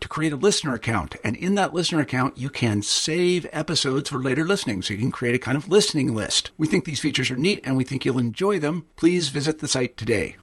to create a listener account. And in that listener account, you can save episodes for later listening. So you can create a kind of listening list. We think these features are neat and we think you'll enjoy them. Please visit the site today.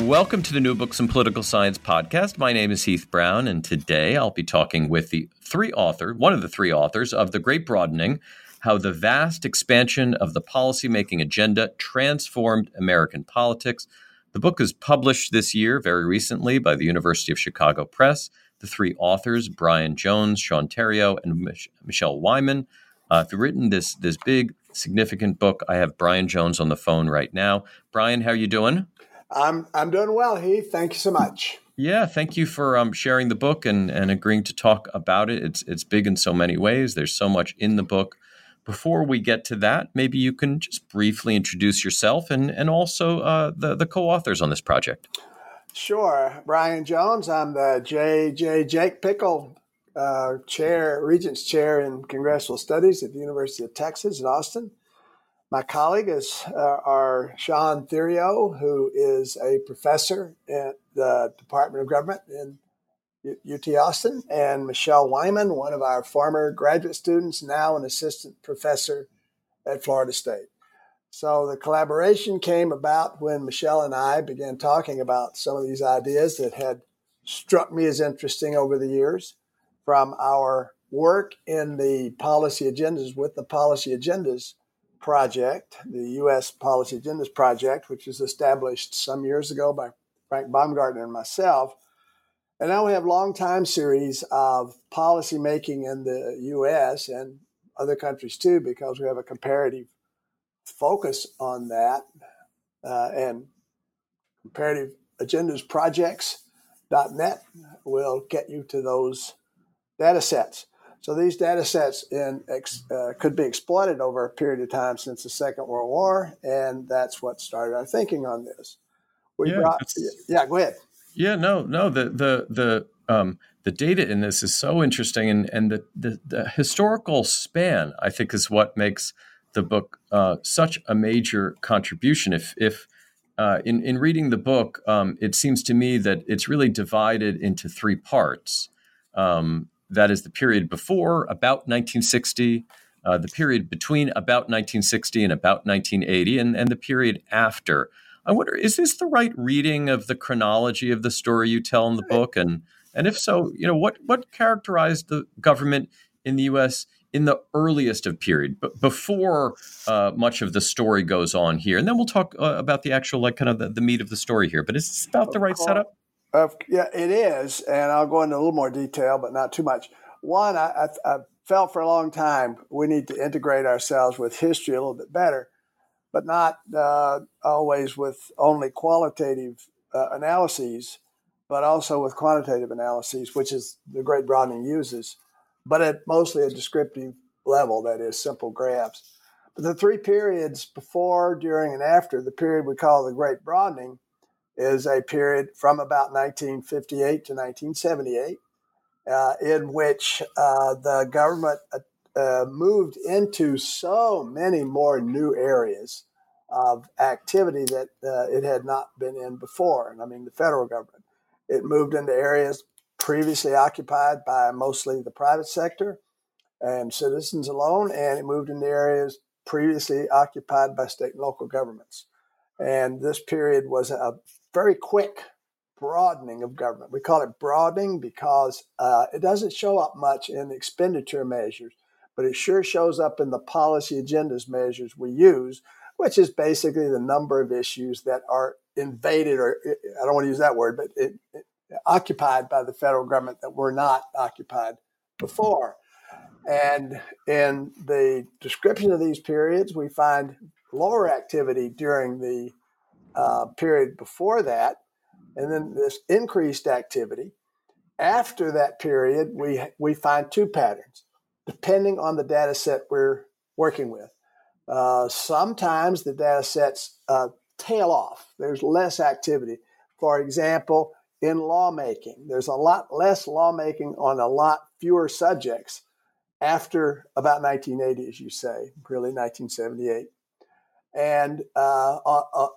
Welcome to the New Books in Political Science podcast. My name is Heath Brown, and today I'll be talking with the three author, one of the three authors of The Great Broadening How the Vast Expansion of the Policymaking Agenda Transformed American Politics. The book is published this year, very recently, by the University of Chicago Press. The three authors, Bryan Jones, Sean Theriault, and Mich- Michelle Whyman, uh, have written this, this big, significant book. I have Bryan Jones on the phone right now. Bryan, how are you doing? I'm I'm doing well, Heath. Thank you so much. Yeah, thank you for um, sharing the book and, and agreeing to talk about it. It's it's big in so many ways. There's so much in the book. Before we get to that, maybe you can just briefly introduce yourself and and also uh, the the co-authors on this project. Sure, Bryan Jones. I'm the J. J. Jake Pickle uh, Chair, Regents Chair in Congressional Studies at the University of Texas in Austin. My colleague is uh, our Sean Theriault, who is a professor at the Department of Government in UT Austin, and Michelle Whyman, one of our former graduate students, now an assistant professor at Florida State. So the collaboration came about when Michelle and I began talking about some of these ideas that had struck me as interesting over the years from our work in the policy agendas with the policy agendas project, the U.S. Policy Agendas Project, which was established some years ago by Frank Baumgartner and myself. And now we have long time series of policy making in the U.S. and other countries too, because we have a comparative focus on that uh, and comparative agendas projects.net will get you to those data sets. So these data sets in, uh, could be exploited over a period of time since the Second World War, and that's what started our thinking on this. We yeah, brought, yeah, go ahead. Yeah, no, no, the the the um, the data in this is so interesting, and and the, the, the historical span I think is what makes the book uh, such a major contribution. If if uh, in in reading the book, um, it seems to me that it's really divided into three parts. Um, that is the period before about 1960, uh, the period between about 1960 and about 1980, and, and the period after. I wonder, is this the right reading of the chronology of the story you tell in the book? And and if so, you know, what what characterized the government in the U.S. in the earliest of period, but before uh, much of the story goes on here? And then we'll talk uh, about the actual, like, kind of the, the meat of the story here. But is this about the right setup? Uh, yeah, it is, and I'll go into a little more detail, but not too much. One, I, I, I, felt for a long time we need to integrate ourselves with history a little bit better, but not uh, always with only qualitative uh, analyses, but also with quantitative analyses, which is the great broadening uses, but at mostly a descriptive level, that is simple graphs. But the three periods before, during, and after the period we call the Great Broadening is a period from about 1958 to 1978, uh, in which uh, the government uh, moved into so many more new areas of activity that uh, it had not been in before. And I mean, the federal government. It moved into areas previously occupied by mostly the private sector and citizens alone, and it moved into areas previously occupied by state and local governments. And this period was a very quick broadening of government. We call it broadening because uh, it doesn't show up much in expenditure measures, but it sure shows up in the policy agendas measures we use, which is basically the number of issues that are invaded, or I don't want to use that word, but it, it, occupied by the federal government that were not occupied before. And in the description of these periods, we find lower activity during the uh, period before that, and then this increased activity. After that period, we, we find two patterns, depending on the data set we're working with. Uh, sometimes the data sets uh, tail off, there's less activity. For example, in lawmaking, there's a lot less lawmaking on a lot fewer subjects after about 1980, as you say, really 1978. And uh,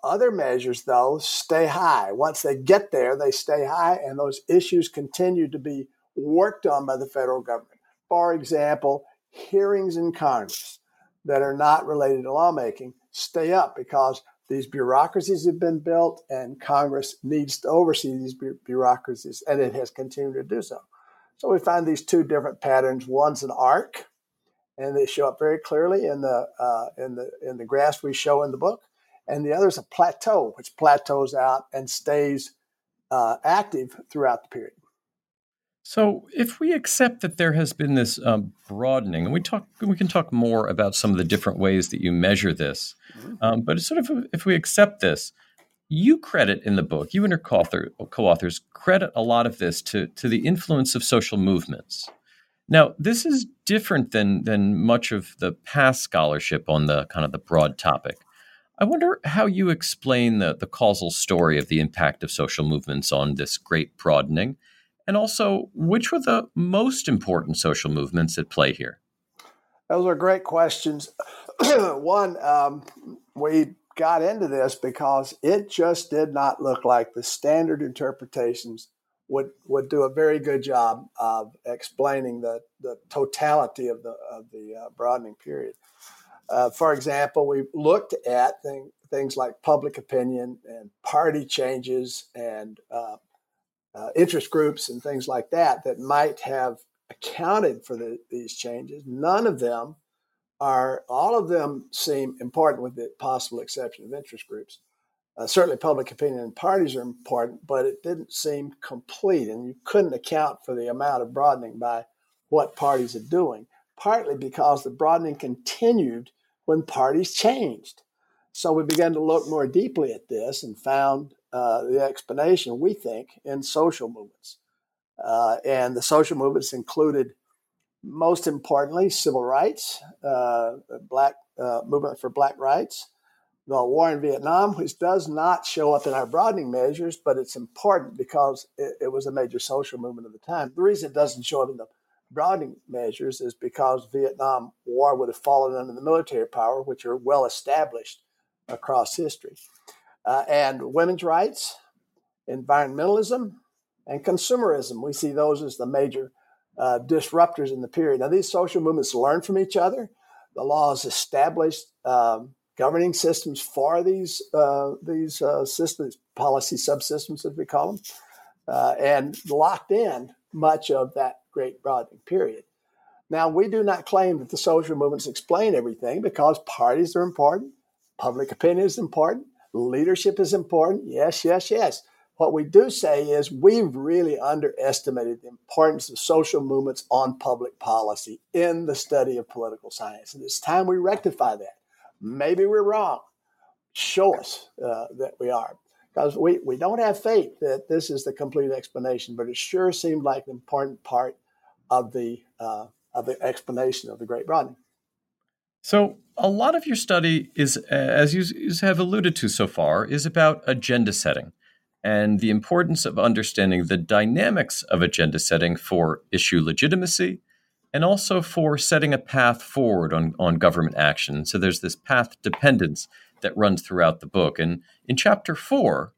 other measures, though, stay high. Once they get there, they stay high, and those issues continue to be worked on by the federal government. For example, hearings in Congress that are not related to lawmaking stay up because these bureaucracies have been built, and Congress needs to oversee these bureaucracies, and it has continued to do so. So we find these two different patterns. One's an arc, and they show up very clearly in the uh, in the in the graphs we show in the book. And the other is a plateau, which plateaus out and stays uh, active throughout the period. So, if we accept that there has been this um, broadening, and we talk, we can talk more about some of the different ways that you measure this. Mm-hmm. Um, but sort of, if we accept this, you credit in the book, you and your co-author, co-authors credit a lot of this to to the influence of social movements. Now, this is different than than much of the past scholarship on the kind of the broad topic. I wonder how you explain the, the causal story of the impact of social movements on this great broadening, and also which were the most important social movements at play here. Those are great questions. One, um, we got into this because it just did not look like the standard interpretations would would do a very good job of explaining the, the totality of the of the uh, broadening period. Uh, for example, we looked at thing, things like public opinion and party changes and uh, uh, interest groups and things like that that might have accounted for the, these changes. None of them are. All of them seem important, with the possible exception of interest groups. Uh, certainly, public opinion and parties are important, but it didn't seem complete, and you couldn't account for the amount of broadening by what parties are doing. Partly because the broadening continued when parties changed. So we began to look more deeply at this and found uh, the explanation, we think, in social movements. Uh, and the social movements included, most importantly, civil rights, uh, black uh, movement for black rights, the war in Vietnam, which does not show up in our broadening measures, but it's important because it, it, was a major social movement of the time. The reason it doesn't show up in the broadening measures is because Vietnam War would have fallen under the military power, which are well established across history. Uh, and women's rights, environmentalism, and consumerism. We see those as the major uh, disruptors in the period. Now, these social movements learn from each other. The laws established um, governing systems for these uh, these uh, systems, policy subsystems, as we call them, uh, and locked in much of that great broadening period. Now, we do not claim that the social movements explain everything because parties are important, public opinion is important, leadership is important. Yes, yes, yes. What we do say is we've really underestimated the importance of social movements on public policy in the study of political science. And it's time we rectify that. Maybe we're wrong. Show us uh, that we are. Because we, we don't have faith that this is the complete explanation, but it sure seemed like an important part of the, uh, of the explanation of the Great Broadening. So, a lot of your study is, as you have alluded to so far, is about agenda setting and the importance of understanding the dynamics of agenda setting for issue legitimacy and also for setting a path forward on, on government action. So there's this path dependence that runs throughout the book. And in chapter four,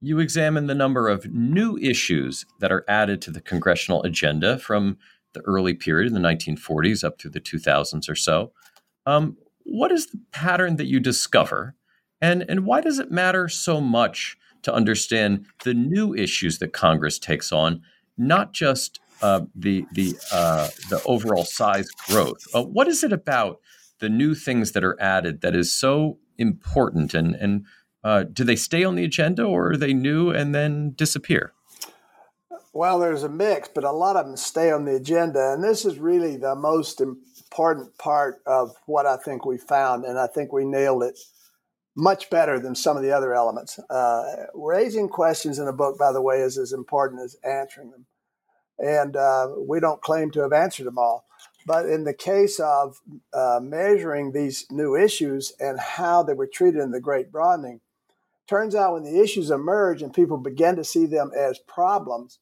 you examine the number of new issues that are added to the congressional agenda from the early period in the 1940s up through the 2000s or so. Um, what is the pattern that you discover, and, and why does it matter so much to understand the new issues that Congress takes on, not just uh, the the uh, the overall size growth? Uh, what is it about the new things that are added that is so important, and and uh, do they stay on the agenda, or are they new and then disappear? Well, there's a mix, but a lot of them stay on the agenda. And this is really the most important part of what I think we found. And I think we nailed it much better than some of the other elements. Uh, raising questions in a book, by the way, is as important as answering them. And uh, we don't claim to have answered them all. But in the case of uh, measuring these new issues and how they were treated in the Great Broadening, turns out when the issues emerge and people begin to see them as problems,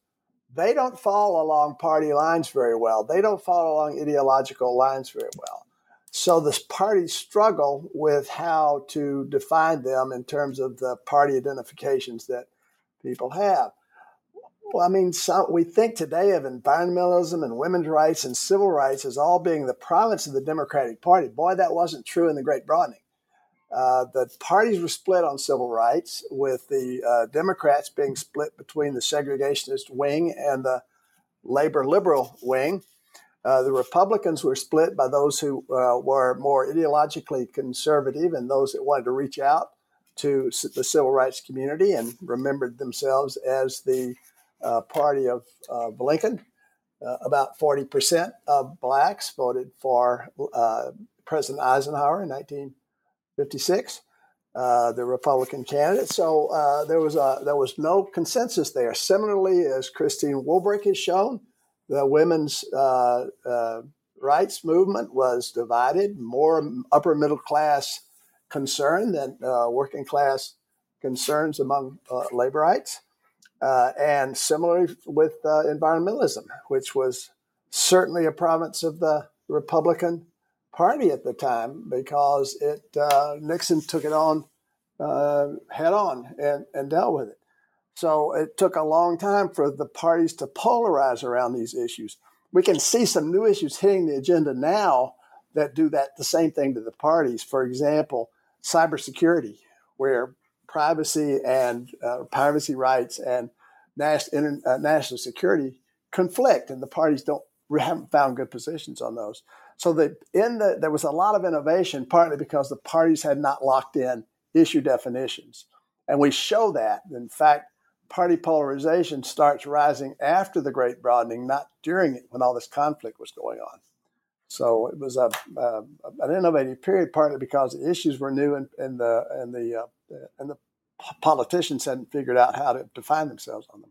they don't fall along party lines very well. They don't fall along ideological lines very well. So the parties struggle with how to define them in terms of the party identifications that people have. Well, I mean, some, we think today of environmentalism and women's rights and civil rights as all being the province of the Democratic Party. Boy, that wasn't true in the Great Broadening. Uh, the parties were split on civil rights, with the uh, Democrats being split between the segregationist wing and the labor liberal wing. Uh, the Republicans were split by those who uh, were more ideologically conservative and those that wanted to reach out to the civil rights community and remembered themselves as the uh, party of Lincoln. about 40% of blacks voted for President Eisenhower in 19. 56, uh, the Republican candidate. So uh, there was a, there was no consensus there. Similarly, as Christine Wolbrecht has shown, the women's uh, uh, rights movement was divided, more upper middle class concern than uh, working class concerns among uh, laborites. and similarly with environmentalism, which was certainly a province of the Republican party at the time because it uh, Nixon took it on uh, head on and, and dealt with it. So it took a long time for the parties to polarize around these issues. We can see some new issues hitting the agenda now that do that the same thing to the parties. For example, cybersecurity, where privacy and uh, privacy rights and national, uh, national security conflict, and the parties don't haven't found good positions on those. So that in the there was a lot of innovation, partly because the parties had not locked in issue definitions, and we show that. In fact, party polarization starts rising after the Great Broadening, not during it when all this conflict was going on. So it was a, uh, an innovative period, partly because the issues were new and, and the and the uh, and the politicians hadn't figured out how to define themselves on them.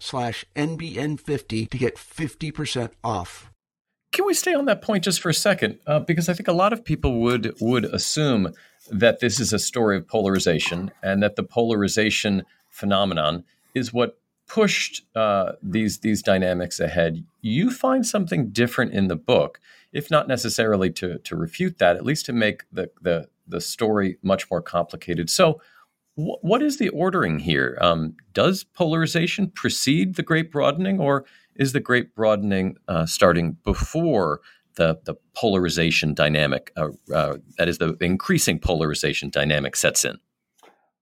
slash NBN50 to get 50% off. Can we stay on that point just for a second? Uh, because I think a lot of people would would assume that this is a story of polarization and that the polarization phenomenon is what pushed uh, these these dynamics ahead. You find something different in the book, if not necessarily to to refute that, at least to make the the the story much more complicated. So, what is the ordering here? Um, does polarization precede the Great Broadening, or is the Great Broadening uh, starting before the the polarization dynamic, uh, uh, that is, the increasing polarization dynamic sets in?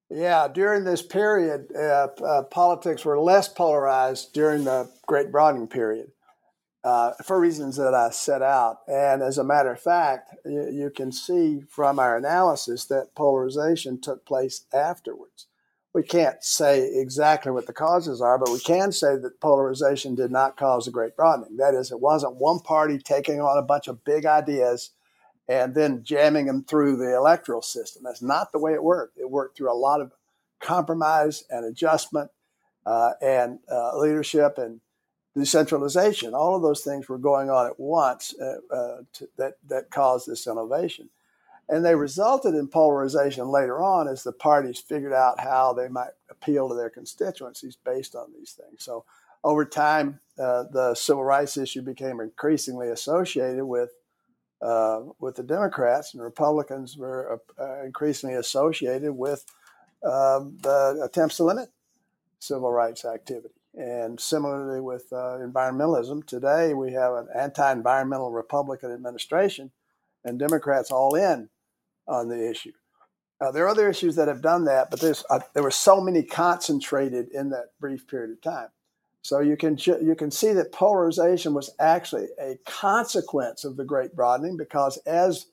Yeah, during this period, uh, uh, politics were less polarized during the Great Broadening period uh, for reasons that I set out. And as a matter of fact, you, you, can see from our analysis that polarization took place afterwards. We can't say exactly what the causes are, but we can say that polarization did not cause the Great Broadening. That is, it wasn't one party taking on a bunch of big ideas and then jamming them through the electoral system. That's not the way it worked. It worked through a lot of compromise and adjustment uh, and uh, leadership and decentralization. All of those things were going on at once uh, uh to, that, that caused this innovation. And they resulted in polarization later on as the parties figured out how they might appeal to their constituencies based on these things. So over time, uh, the civil rights issue became increasingly associated with uh, with the Democrats, and Republicans were uh, increasingly associated with um, the attempts to limit civil rights activity. And similarly with uh, environmentalism, today we have an anti environmental Republican administration and Democrats all in on the issue. Uh, there are other issues that have done that, but there's, uh, there were so many concentrated in that brief period of time. So you can you can see that polarization was actually a consequence of the Great Broadening because as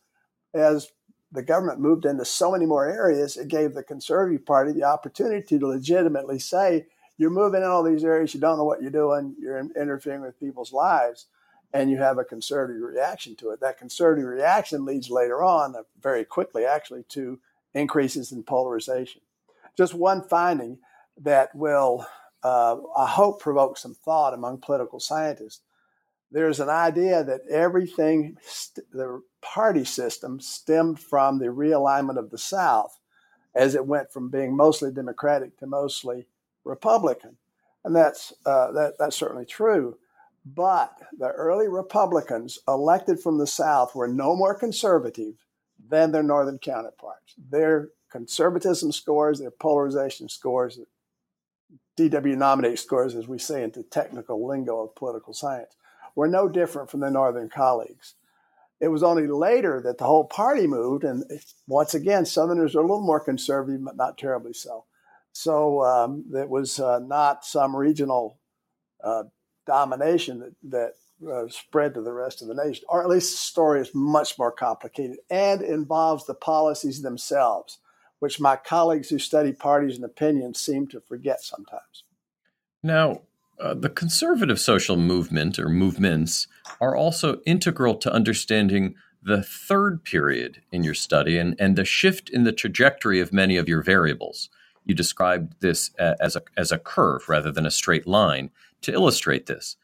as the government moved into so many more areas, it gave the Conservative Party the opportunity to legitimately say, "You're moving in all these areas. You don't know what you're doing. You're interfering with people's lives." And you have a conservative reaction to it. That conservative reaction leads later on, uh, very quickly actually, to increases in polarization. Just one finding that will uh, I hope provokes some thought among political scientists. There's an idea that everything, st- the party system, stemmed from the realignment of the South as it went from being mostly Democratic to mostly Republican. And that's, uh, that, that's certainly true. But the early Republicans elected from the South were no more conservative than their northern counterparts. Their conservatism scores, their polarization scores DW nominate scores, as we say into technical lingo of political science, were no different from their northern colleagues. It was only later that the whole party moved, and once again, Southerners are a little more conservative, but not terribly so. So um, it was uh, not some regional uh, domination that, that uh, spread to the rest of the nation, or at least the story is much more complicated and involves the policies themselves which my colleagues who study parties and opinions seem to forget sometimes. Now, uh, the conservative social movement or movements are also integral to understanding the third period in your study and, and the shift in the trajectory of many of your variables. You described this uh, as a, as a curve rather than a straight line to illustrate this.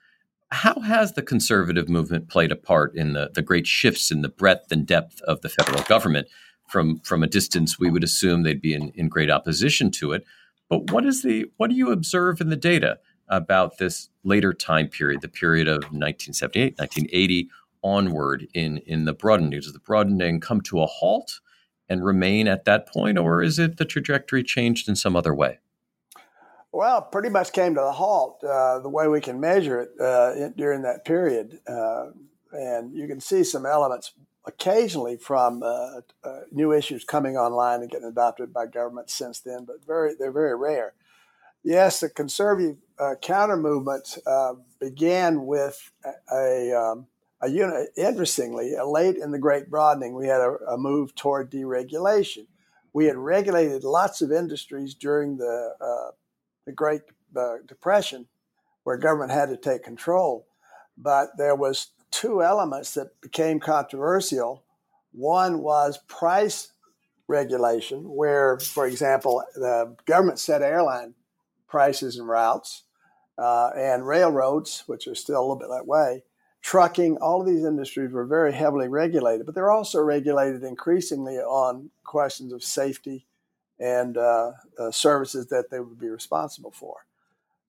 How has the conservative movement played a part in the, the great shifts in the breadth and depth of the federal government from from a distance, we would assume they'd be in, in great opposition to it. But what is the what do you observe in the data about this later time period, the period of 1978, 1980 onward in in the broadening? Does the broadening come to a halt and remain at that point, or is it the trajectory changed in some other way? Well, pretty much came to a halt. Uh, the way we can measure it uh, during that period, uh, and you can see some elements occasionally from uh, uh, new issues coming online and getting adopted by government since then, but very they're very rare. Yes, the conservative uh, counter movement began with a, a, um, a unit. Interestingly, uh, late in the Great Broadening, we had a, a, move toward deregulation. We had regulated lots of industries during the uh, the Great Depression, where government had to take control, but there was two elements that became controversial. One was price regulation, where, for example, the government set airline prices and routes, uh, and railroads, which are still a little bit that way, trucking, all of these industries were very heavily regulated, but they're also regulated increasingly on questions of safety and uh, uh, services that they would be responsible for.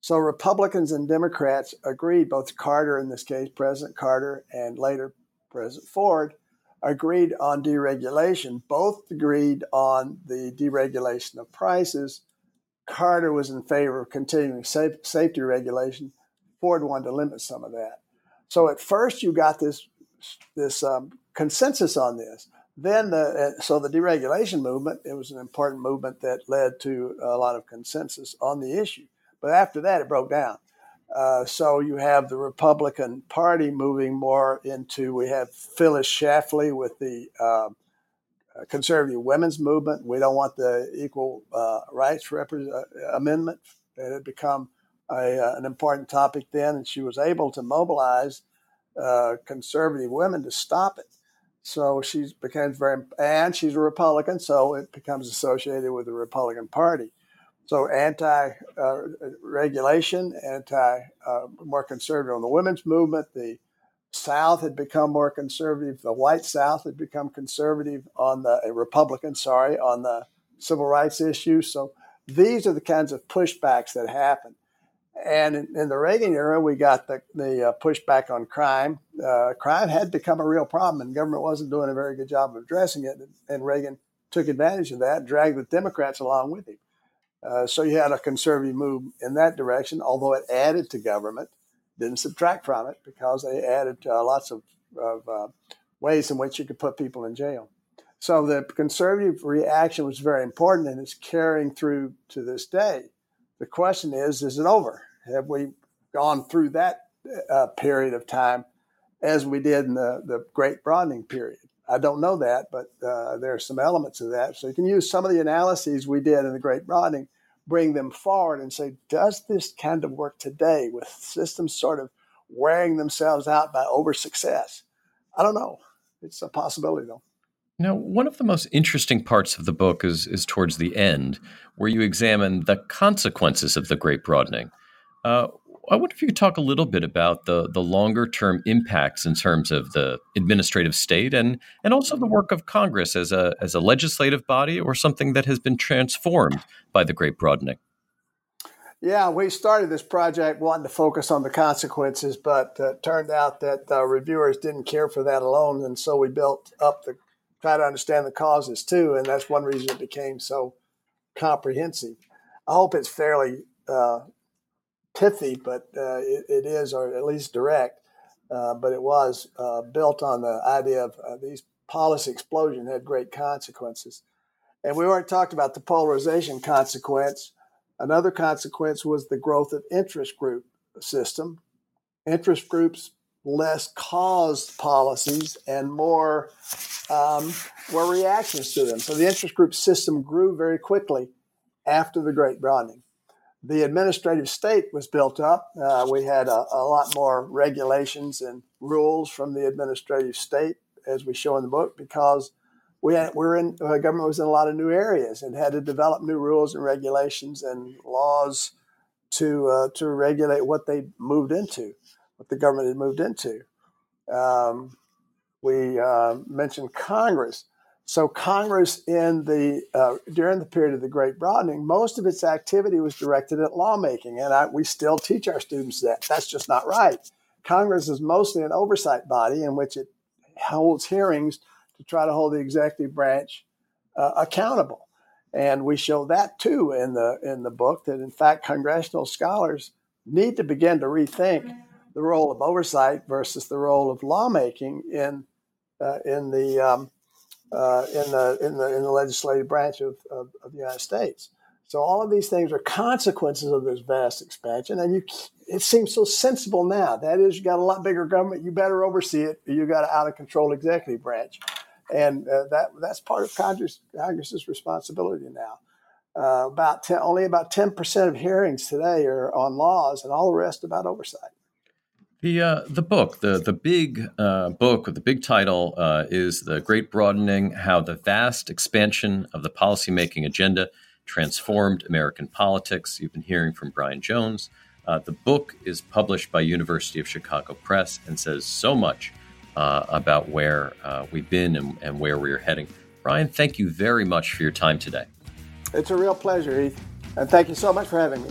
So Republicans and Democrats agreed, both Carter, in this case, President Carter, and later President Ford, agreed on deregulation. Both agreed on the deregulation of prices. Carter was in favor of continuing safe, safety regulation. Ford wanted to limit some of that. So at first, you got this this um, consensus on this. Then, the, uh, so the deregulation movement, it was an important movement that led to a lot of consensus on the issue. But after that, it broke down. Uh, so you have the Republican Party moving more into, we have Phyllis Schlafly with the uh, conservative women's movement. We don't want the equal uh, rights uh, amendment. It had become a, uh, an important topic then, and she was able to mobilize uh, conservative women to stop it. So she becomes very, and she's a Republican, so it becomes associated with the Republican Party. So anti-regulation, uh, anti, uh, more conservative on the women's movement. The South had become more conservative. The white South had become conservative on the Republican, sorry, on the civil rights issue. So these are the kinds of pushbacks that happen. And in, the Reagan era, we got the, the uh, pushback on crime. Uh, crime had become a real problem, and government wasn't doing a very good job of addressing it. And Reagan took advantage of that, dragged the Democrats along with him. Uh, so you had a conservative move in that direction, although it added to government, didn't subtract from it because they added uh, lots of, of uh, ways in which you could put people in jail. So the conservative reaction was very important and it's carrying through to this day. The question is, is it over? Have we gone through that uh, period of time as we did in the, the Great Broadening period? I don't know that, but uh, there are some elements of that. So you can use some of the analyses we did in the Great Broadening, bring them forward and say, does this kind of work today with systems sort of wearing themselves out by over success? I don't know. It's a possibility, though. Now, one of the most interesting parts of the book is, is towards the end, where you examine the consequences of the Great Broadening. Uh, I wonder if you could talk a little bit about the, the longer term impacts in terms of the administrative state and, and also the work of Congress as a, as a legislative body or something that has been transformed by the Great Broadening. Yeah, we started this project wanting to focus on the consequences, but uh, turned out that uh, reviewers didn't care for that alone. And so we built up the try to understand the causes too, and that's one reason it became so comprehensive. I hope it's fairly uh, pithy, but uh, it, it is, or at least direct. Uh, but it was uh, built on the idea of uh, these policy explosion had great consequences. And we already talked about the polarization consequence. Another consequence was the growth of interest group system. Interest groups less caused policies and more um, were reactions to them. So the interest group system grew very quickly after the Great Broadening. The administrative state was built up. Uh, we had a, a, lot more regulations and rules from the administrative state, as we show in the book, because we had, we were in uh, government was in a lot of new areas and had to develop new rules and regulations and laws to uh, to regulate what they moved into what the government had moved into. Um, we uh, mentioned Congress. So Congress, in the uh, during the period of the Great Broadening, most of its activity was directed at lawmaking, and I, we still teach our students that that's just not right. Congress is mostly an oversight body in which it holds hearings to try to hold the executive branch uh, accountable, and we show that too in the in the book that in fact congressional scholars need to begin to rethink the role of oversight versus the role of lawmaking in uh, in the um, uh, in the in the in the legislative branch of, of, of, the United States. So all of these things are consequences of this vast expansion, and you it seems so sensible now. That is, you got a lot bigger government, you better oversee it. You got an out of control executive branch, and uh, that that's part of Congress Congress's responsibility now. Uh, about 10, only about ten percent of hearings today are on laws, and all the rest about oversight. The uh, the book, the the big uh, book with the big title uh, is "The Great Broadening: How the Vast Expansion of the Policymaking Agenda Transformed American Politics." You've been hearing from Bryan Jones. Uh, the book is published by University of Chicago Press and says so much uh, about where uh, we've been and, and where we are heading. Bryan, thank you very much for your time today. It's a real pleasure, Heath, and thank you so much for having me.